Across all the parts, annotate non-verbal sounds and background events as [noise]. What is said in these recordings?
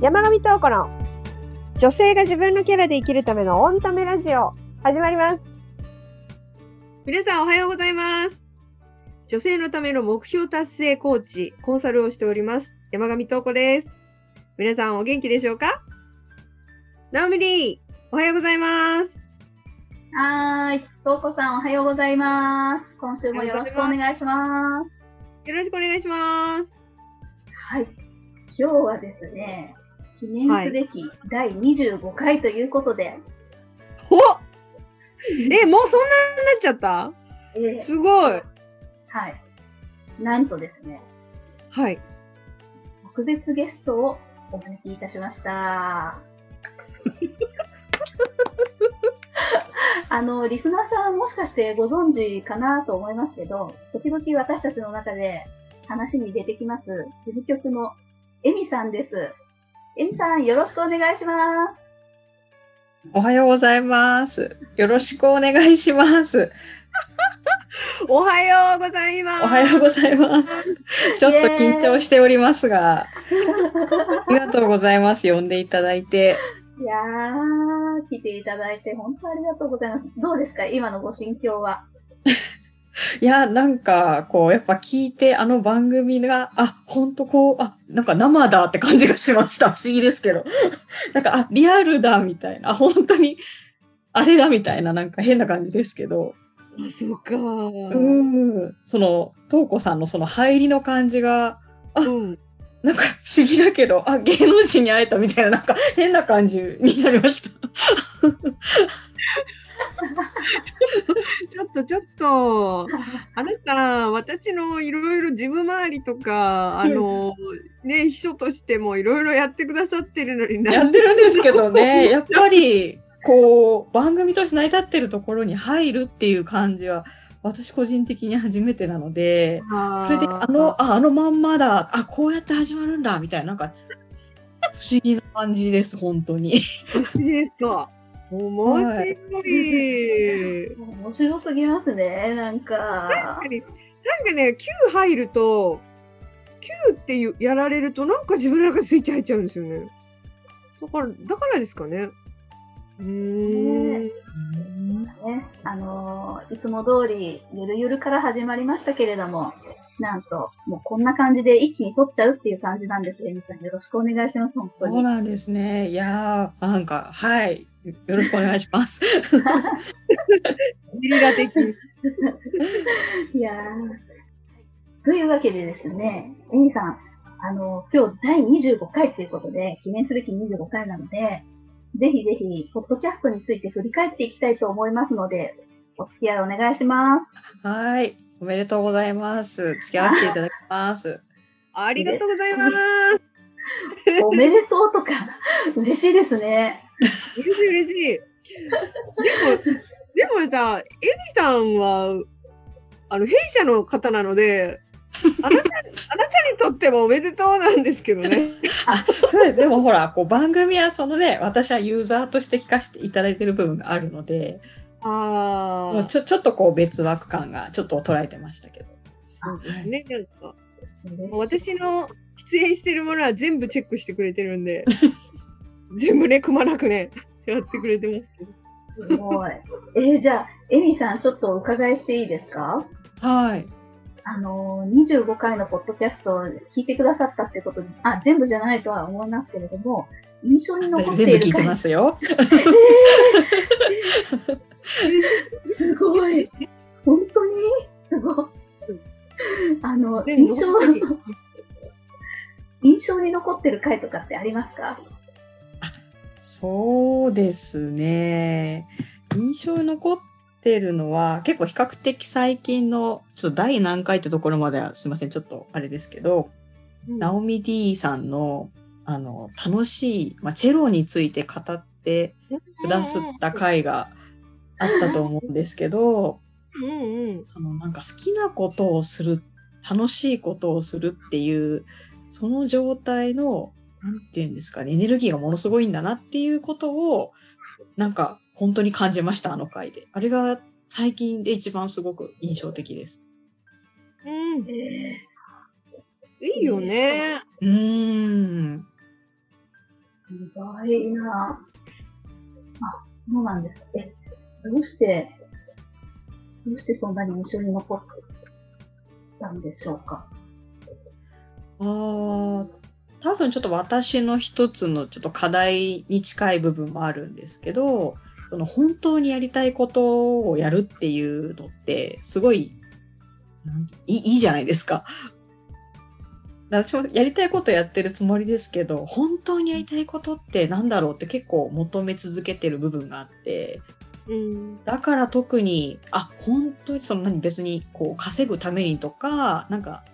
山上東子の女性が自分のキャラで生きるためのオンタメラジオ始まります。皆さんおはようございます。女性のための目標達成コーチ、コンサルをしております。山上東子です。皆さんお元気でしょうか？ナオミリー、おはようございます。はーい。とうこさん、おはようございます。今週もよろしくお願いします。よろしくお願いします。はい。今日はですね、記念すべき第25回ということで、おえ、もうそんなになっちゃった？えーすごい。はい。なんとですね、はい。特別ゲストをお招きいたしました。[laughs] あの、リスナーさんもしかしてご存知かなと思いますけど、時々私たちの中で話に出てきます、事務局のエミさんです。エミさん、よろしくお願いします。おはようございます。よろしくお願いします。[laughs] おはようございます。おはようございます。ちょっと緊張しておりますが、ありがとうございます。呼んでいただいて。いやー、来ていただいて本当ありがとうございます。どうですか今のご心境は？いや、なんか、こう、やっぱ聞いて、あの番組が、あ、ほんとこう、あ、なんか生だって感じがしました。[laughs] 不思議ですけど。[laughs] なんか、あ、リアルだみたいな、あ本当に、あれだみたいな、なんか変な感じですけど。あ、そうか。うん。その、とうこさんのその入りの感じが、うん。なんか不思議だけど、あ、芸能人に会えたみたいな、なんか変な感じになりました。[laughs] ちょっとちょっと、あなた、私のいろいろ事務周りとか、あの、ね、秘書としてもいろいろやってくださってるのにな。やってるんですけどね、やっぱり、こう、番組として成り立ってるところに入るっていう感じは、私個人的に初めてなので、それで、あの、あ、あのまんまだ、あ、こうやって始まるんだ、みたいな、なんか、不思議な感じです、本当に。ですか。面白い。面白すぎますね、なん確かか。に、確かね、Q 入ると、Q っていうやられると、なんか自分の中でスイッチ入っちゃうんですよね。だから、だからですかね。うーん。ねあのーいつも通り、ゆるゆるから始まりましたけれども、なんと、もうこんな感じで一気に撮っちゃうっていう感じなんです。エミさん、よろしくお願いします、本当に。そうなんですね。いやー、なんか、はい。よろしくお願いします。[laughs] ゲリラ的に。いやーというわけでですね、エミさん、あのー今日第25回ということで、記念すべき25回なので、ぜひぜひ、ポッドキャストについて振り返っていきたいと思いますので、お付き合いお願いします。はい。おめでとうございます。付き合わせていただきます。[laughs] ありがとうございます。[laughs] おめでとうとか、嬉しいですね。嬉しい嬉しい。でも、でもさ、エミさんは、あの、弊社の方なので、あなた、あなたにとってもおめでとうなんですけどね。そうですでもほら、こう番組はそのね、私はユーザーとして聞かせていただいてる部分があるので、もうああ、ちょちょっとこう別枠感がちょっと捉えてましたけど。そうですね。なんか、私の出演してるものは全部チェックしてくれてるんで、全部ね、くまなくね、やってくれてますけど。すごい。えーじゃあ、エミさん、ちょっとお伺いしていいですか？はい。あのー、25回のポッドキャストを聞いてくださったってことに、あ、全部じゃないとは思いますけれども、印象に残っている全部聞いてますよ。すごい。本当に？すごい。あの、印象、印象に残ってる回とかってありますか？そうですね。印象に残ってるのは、結構比較的最近の、ちょっと第何回ってところまではすいません、ちょっとあれですけど、ナオミ D さんの、あの、楽しい、まあ、チェロについて語ってくださった回があったと思うんですけど、うんうん。そのなんか好きなことをする、楽しいことをするっていう、その状態の、なんていうんですかね、エネルギーがものすごいんだなっていうことを、なんか本当に感じました、あの回で。あれが最近で一番すごく印象的です。うん。えいいよね。うーん。ごいなあ、そうなんです。え、どうして、どうしてそんなに印象に残ったんでしょうか？あー多分ちょっと私の一つのちょっと課題に近い部分もあるんですけどその本当にやりたいことをやるっていうのってすごいいいじゃないですか。私もやりたいことやってるつもりですけど本当にやりたいことってなんだろうって結構求め続けてる部分があってうん。だから特にあ本当にその何別にこう稼ぐためにとかなんか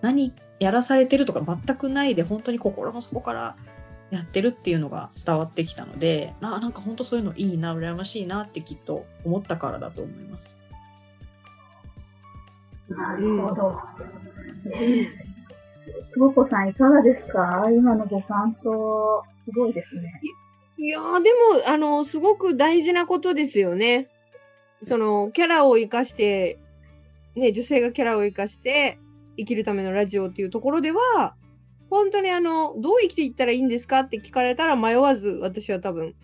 何やらされてるとか全くないで本当に心の底からやってるっていうのが伝わってきたのでななんか本当そういうのいいな羨ましいなってきっと思ったからだと思います。なるほど。ともこさんいかがですか？今のご感想、すごいですね。いやーでも、あの、すごく大事なことですよね。その、キャラを生かして、ね、女性がキャラを生かして生きるためのラジオっていうところでは、本当にあの、どう生きていったらいいんですかって聞かれたら迷わず、私は多分、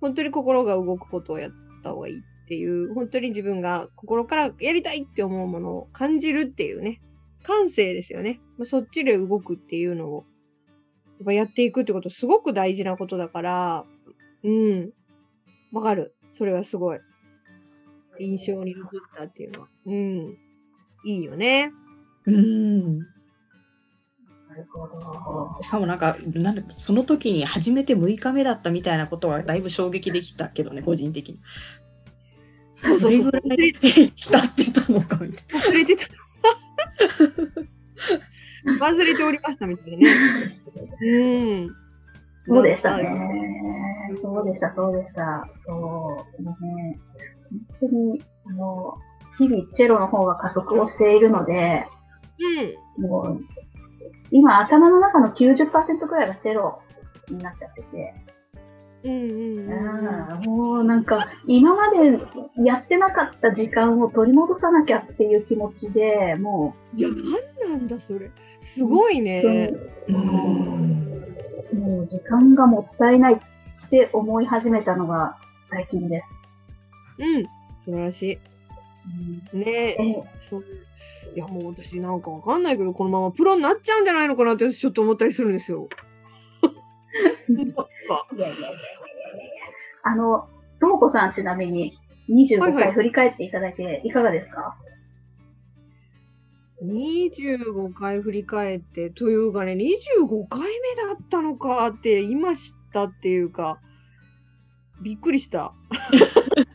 本当に心が動くことをやった方がいいっていう、本当に自分が心からやりたいって思うものを感じるっていうね、感性ですよね。まそっちで動くっていうのをやっぱやっていくってことすごく大事なことだから、うん。わかる。それはすごい。印象に残ったっていうのは。うん。いいよね。うんなるほど。しかもなんかなんだその時に初めて6日目だったみたいなことはだいぶ衝撃できたけどね個人的に。それぐらい浸ってたのかみたい忘れてた。忘れておりましたみたいなね。うん。そうでしたね。そうでした、そうでした。そうね、本当に、あの、日々チェロの方が加速をしているので、うん。もう、今頭の中の90%くらいがチェロになっちゃってて、うんうんうんうんもうなんか、今までやってなかった時間を取り戻さなきゃっていう気持ちで、もいや、なんなんだそれ。すごいね。な。う、もう時間がもったいないって思い始めたのが最近です。うん。素晴らしい。ねえ。えそう。いや、もう私なんかわかんないけど、このままプロになっちゃうんじゃないのかなって私ちょっと思ったりするんですよ。なんかいやいやいやいやいやあの、ともこさんちなみに25はいはい回振り返っていただいていかがですか、25回振り返って、というかね、25回目だったのかって今知ったっていうか、びっくりした。[laughs]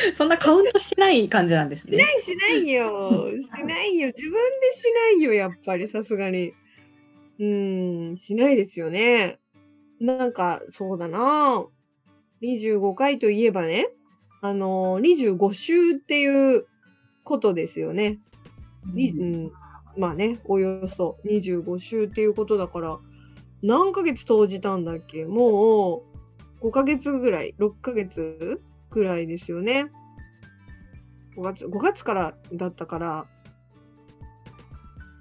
[laughs] そんなカウントしてない感じなんですね。しないよ。しないよ。自分でしないよ、やっぱり、さすがに。うーん、しないですよね。なんか、そうだな。25回といえばね、あのー、25週っていうことですよね。にうん、まあね、およそ25週っていうことだから、何ヶ月投じたんだっけ？もう5ヶ月ぐらい、6ヶ月ぐらいですよね。5月、5月からだったから、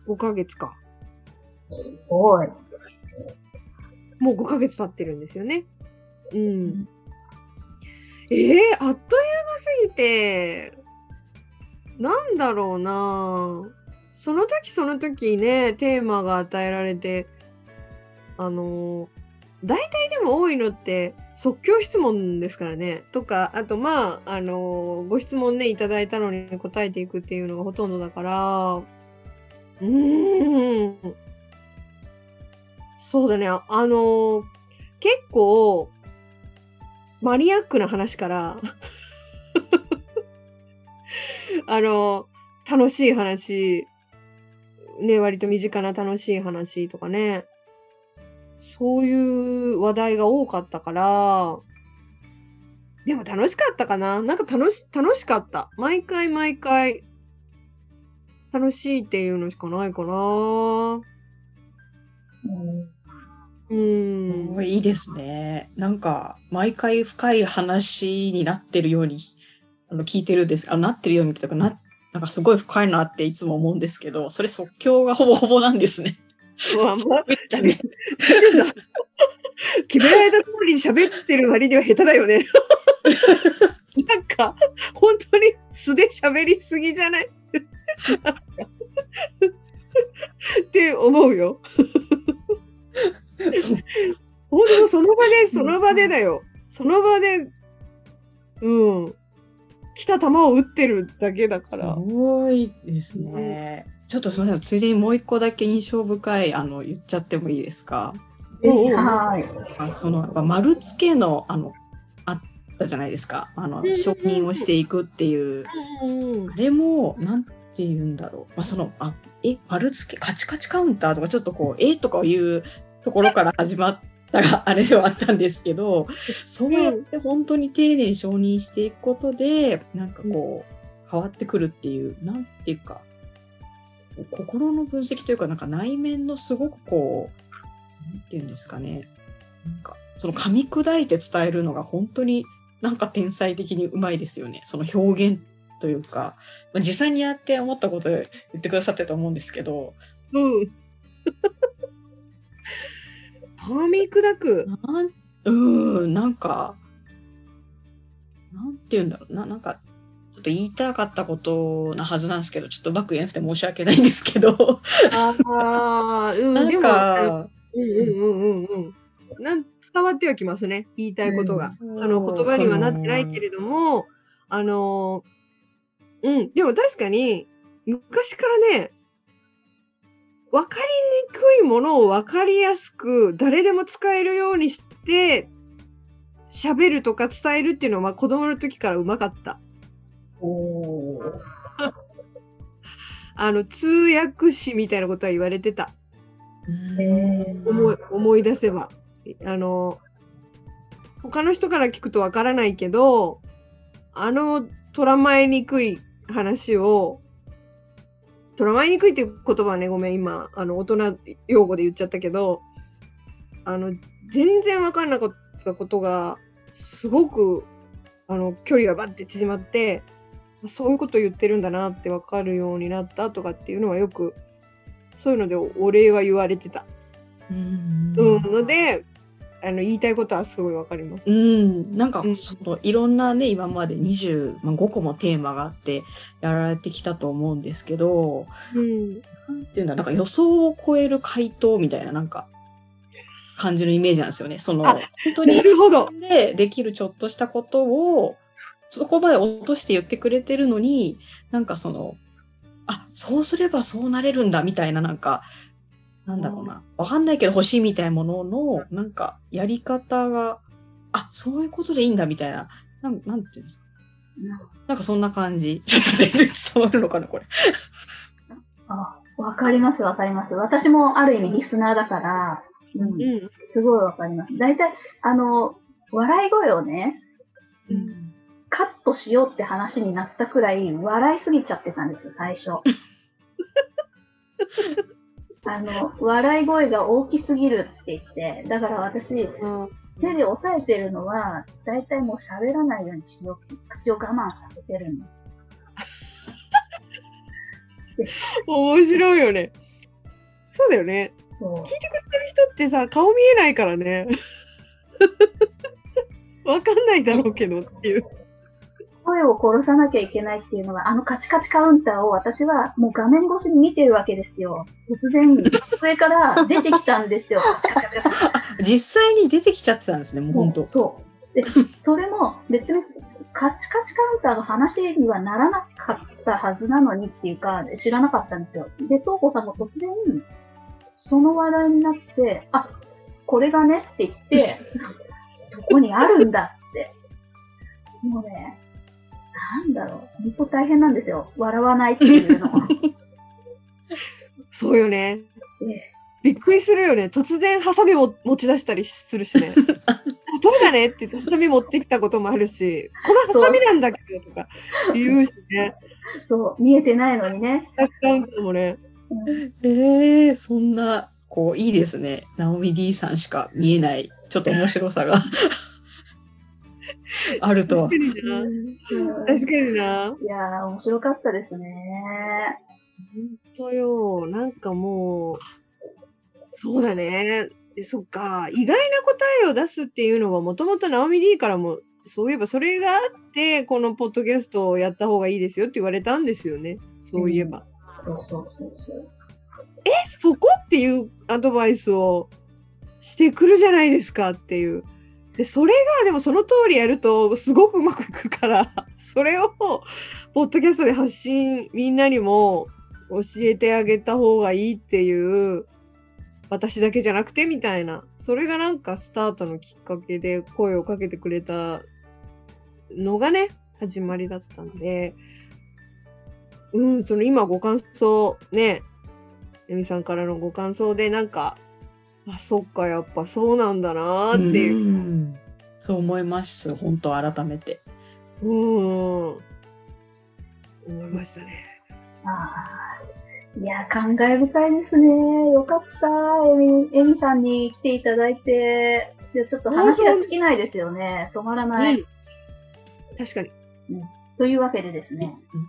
5ヶ月か。すごい。もう5ヶ月経ってるんですよね。うん。ええあっという間すぎて、なんだろうなその時その時ね、テーマが与えられて、あのー大体でも多いのって即興質問ですからね。とか、あとまあ、あのーご質問ね、いただいたのに答えていくっていうのがほとんどだから、うーん。そうだね。あのー結構、マニアックな話から、[laughs] あのー楽しい話、ね、割と身近な楽しい話とかね、そういう話題が多かったから、でも楽しかったかななんか楽し、楽しかった。毎回毎回、楽しいっていうのしかないかなうんうん。いいですね。なんか、毎回深い話になってるように、あの、聞いてるんです。あ、なってるようにとか、な、なんかすごい深いなっていつも思うんですけど、それ即興がほぼほぼなんですね。うわ、まですね。決められた通りに喋ってる割には下手だよね。なんか、本当に素で喋りすぎじゃない？って思うよ。本当その場で、その場でだよ。その場で、うん。来た球を打ってるだけだから。すごいですね。ちょっとすみません、ついでにもう一個だけ印象深い、あの、言っちゃってもいいですか？はい。あその、丸付けの、あの、あったじゃないですか。あの、承認をしていくっていう。あれも、なんて言うんだろう。まあ、その、あ、え、丸付け、カチカチカウンターとか、ちょっとこう、え？とかいうところから始まったあれではあったんですけど、そうやって本当に丁寧に承認していくことで、なんかこう、変わってくるっていう、なんていうか、心の分析というか、なんか内面のすごくこう、なんていうんですかね、なんか、その噛み砕いて伝えるのが本当になんか天才的にうまいですよね。その表現というか、まあ、実際にやって思ったこと言ってくださってると思うんですけど、うん。[laughs] 噛み砕く。なんうん、なんか、なんて言うんだろうな、なんか、ちょっと言いたかったことなはずなんですけど、ちょっとうまく言えなくて申し訳ないんですけど。ああ、うん、なんか、うんうんうんうんうん。なん伝わってはきますね、言いたいことが。うん、あの言葉にはなってないけれども、あの、うん、でも確かに、昔からね、分かりにくいものを分かりやすく誰でも使えるようにして喋るとか伝えるっていうのは、まあ、子供の時からうまかった。おあの通訳士みたいなことは言われてた。思い思い出せば。あの他の人から聞くとわからないけどあの捉まえにくい話を捉まえにくいっていう言葉はね、ごめん、今、あの、大人用語で言っちゃったけど、あの、全然分かんなかったことが、すごく、あの、距離がバッて縮まって、そういうこと言ってるんだなって分かるようになったとかっていうのはよく、そういうのでお礼は言われてた。うん、ので、あの言いたいことはすごいわかります。うん、なんか、そのいろんなね今まで25個もテーマがあってやられてきたと思うんですけど、うん、なんていうんだなんか予想を超える回答みたいななんか感じのイメージなんですよね。その本当にでできるちょっとしたことをそこまで落として言ってくれてるのになんかそのあそうすればそうなれるんだみたいななんかなんだろうな、わかんないけど欲しいみたいなものの、なんか、やり方が、あ、そういうことでいいんだみたいな、なん、なんていうんですか？なんかそんな感じ。ちょっと全然伝わるのかな、これ。あ、わかります、わかります。私もある意味リスナーだから、うん、うん、すごいわかります。大体、あの、笑い声をね、うん、カットしようって話になったくらい、笑いすぎちゃってたんですよ、最初。[laughs] あの、笑い声が大きすぎるって言って、だから私、うん、手で押さえてるのは、だいたいもう喋らないようにしよう、口を我慢させてるん [laughs] です。面白いよね。そうだよね。そう聞いてくれてる人ってさ、顔見えないからね。[laughs] わかんないだろうけどっていう。声を殺さなきゃいけないっていうのは、あのカチカチカウンターを私はもう画面越しに見てるわけですよ。突然、[laughs] 上から出てきたんですよ。[laughs] 実際に出てきちゃってたんですね、もう本当。そう。で、それも別にカチカチカウンターの話にはならなかったはずなのにっていうか、知らなかったんですよ。で、東子さんも突然、その話題になって、あ、これがねって言って、[laughs] そこにあるんだって。もうね、なんだろう、本当大変なんですよ。笑わないっていうのは。[laughs] そうよね。びっくりするよね。突然ハサミも持ち出したりするしね。[laughs] どうだねって言ってハサミ持ってきたこともあるし、このハサミなんだけどとか言うしね。そう、見えてないのにね。もね。えー、そんな、こう、いいですね。ナオミ D さんしか見えない、ちょっと面白さが。[laughs] あると。確かにな。確かにな。いやー、面白かったですね。本当よ。なんかもう、そうだね。でそっか、意外な答えを出すっていうのは、もともとナオミ D からも、そういえばそれがあって、このポッドキャストをやった方がいいですよって言われたんですよね。そういえば。うん、そうそうそうそう。え、そこっていうアドバイスをしてくるじゃないですかっていう。で、それがでもその通りやるとすごくうまくいくから、[laughs] それをポッドキャストで発信みんなにも教えてあげた方がいいっていう私だけじゃなくてみたいなそれがなんかスタートのきっかけで声をかけてくれたのがね始まりだったんでうんその今ご感想ねエミさんからのご感想でなんかあそっかやっぱそうなんだなっていうそう思います本当改めてうん思いましたね。ああ。いや、感慨深いですね。よかった。エミ、エミさんに来ていただいて。いや、ちょっと話が尽きないですよね。止まらない。うん、確かに、うん。というわけでですね。うん、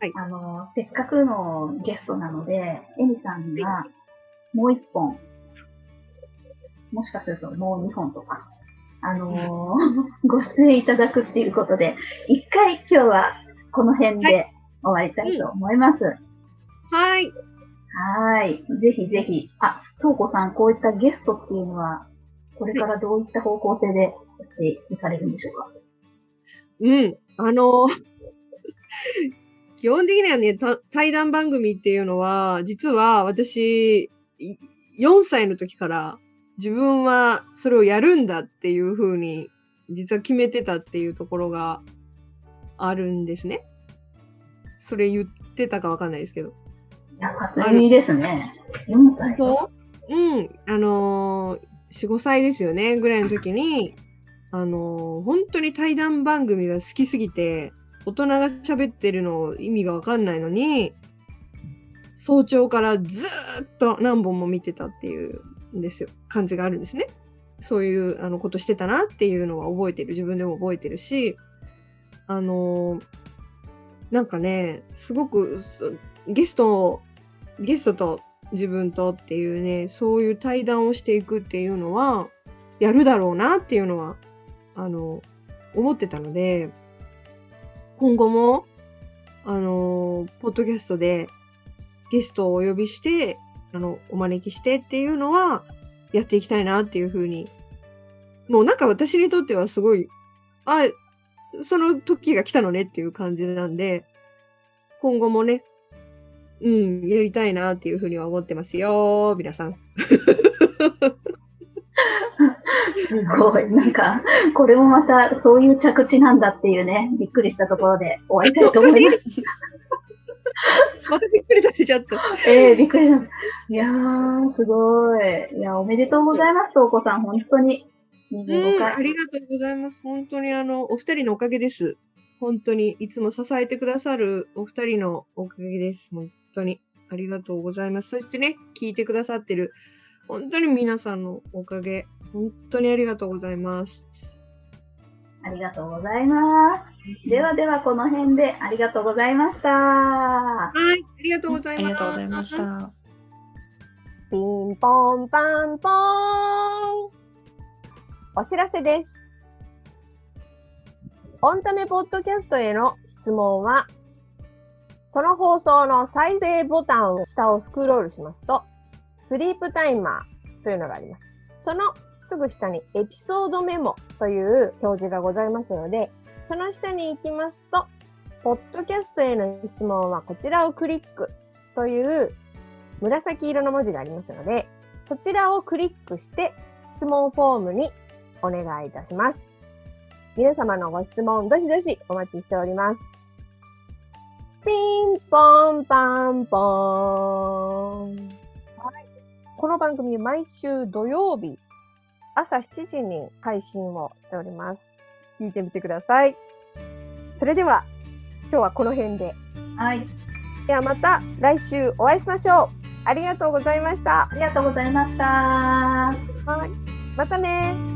はい。あの、せっかくのゲストなので、エミさんには、もう一本、もしかするともう二本とか、あのー、[laughs] ご出演いただくっていうことで、一回今日はこの辺で終わりたいと思います。はい。はい。ぜひぜひ。あ、とうこさん、こういったゲストっていうのは、これからどういった方向性でやっていかれるんでしょうか？うん。あの [laughs] 基本的にはね、対談番組っていうのは、実は私、4歳の時から自分はそれをやるんだっていうふうに、実は決めてたっていうところがあるんですね。それ言ってたかわかんないですけど。いや、初耳ですね。4歳うん。あのー、4、5歳ですよね、ぐらいの時に、あのー、本当に対談番組が好きすぎて、大人が喋ってるの意味がわかんないのに、早朝からずっと何本も見てたっていうんですよ、感じがあるんですね。そういうあのことしてたなっていうのは覚えてる。自分でも覚えてるし、あのー、なんかね、すごくゲスト、ゲストと自分とっていうね、そういう対談をしていくっていうのは、やるだろうなっていうのは、あの、思ってたので、今後も、あの、ポッドキャストでゲストをお呼びして、あの、お招きしてっていうのは、やっていきたいなっていうふうに、もうなんか私にとってはすごい、あ、その時が来たのねっていう感じなんで、今後もね、うん、やりたいなっていうふうには思ってますよ、皆さん。すごい。なんか、これもまたそういう着地なんだっていうね、びっくりしたところで終わりたいと思います。[laughs] またびっくりさせちゃった。ええー、びっくり。いやー、すごい。いや、おめでとうございます、お子さん、本当に。25回、うん。ありがとうございます。本当にあの、お二人のおかげです。本当にいつも支えてくださるお二人のおかげです。本当に。ありがとうございます。そしてね、聞いてくださってる、本当に皆さんのおかげ、本当にありがとうございます。ありがとうございます。ではでは、この辺でありがとうございました。はい、ありがとうございました。ありがとうございました。ピンポンパンポーン。お知らせです。オンタメポッドキャストへの質問は、その放送の再生ボタンを下をスクロールしますと、スリープタイマーというのがあります。そのすぐ下にエピソードメモという表示がございますので、その下に行きますと、ポッドキャストへの質問はこちらをクリックという紫色の文字がありますので、そちらをクリックして質問フォームにお願いいたします。皆様のご質問、どしどしお待ちしております。ピンポンパンポーン。はい、この番組、毎週土曜日、朝7時に配信をしております。聞いてみてください。それでは、今日はこの辺で。はい。ではまた来週お会いしましょう。ありがとうございました。ありがとうございました。はい。またね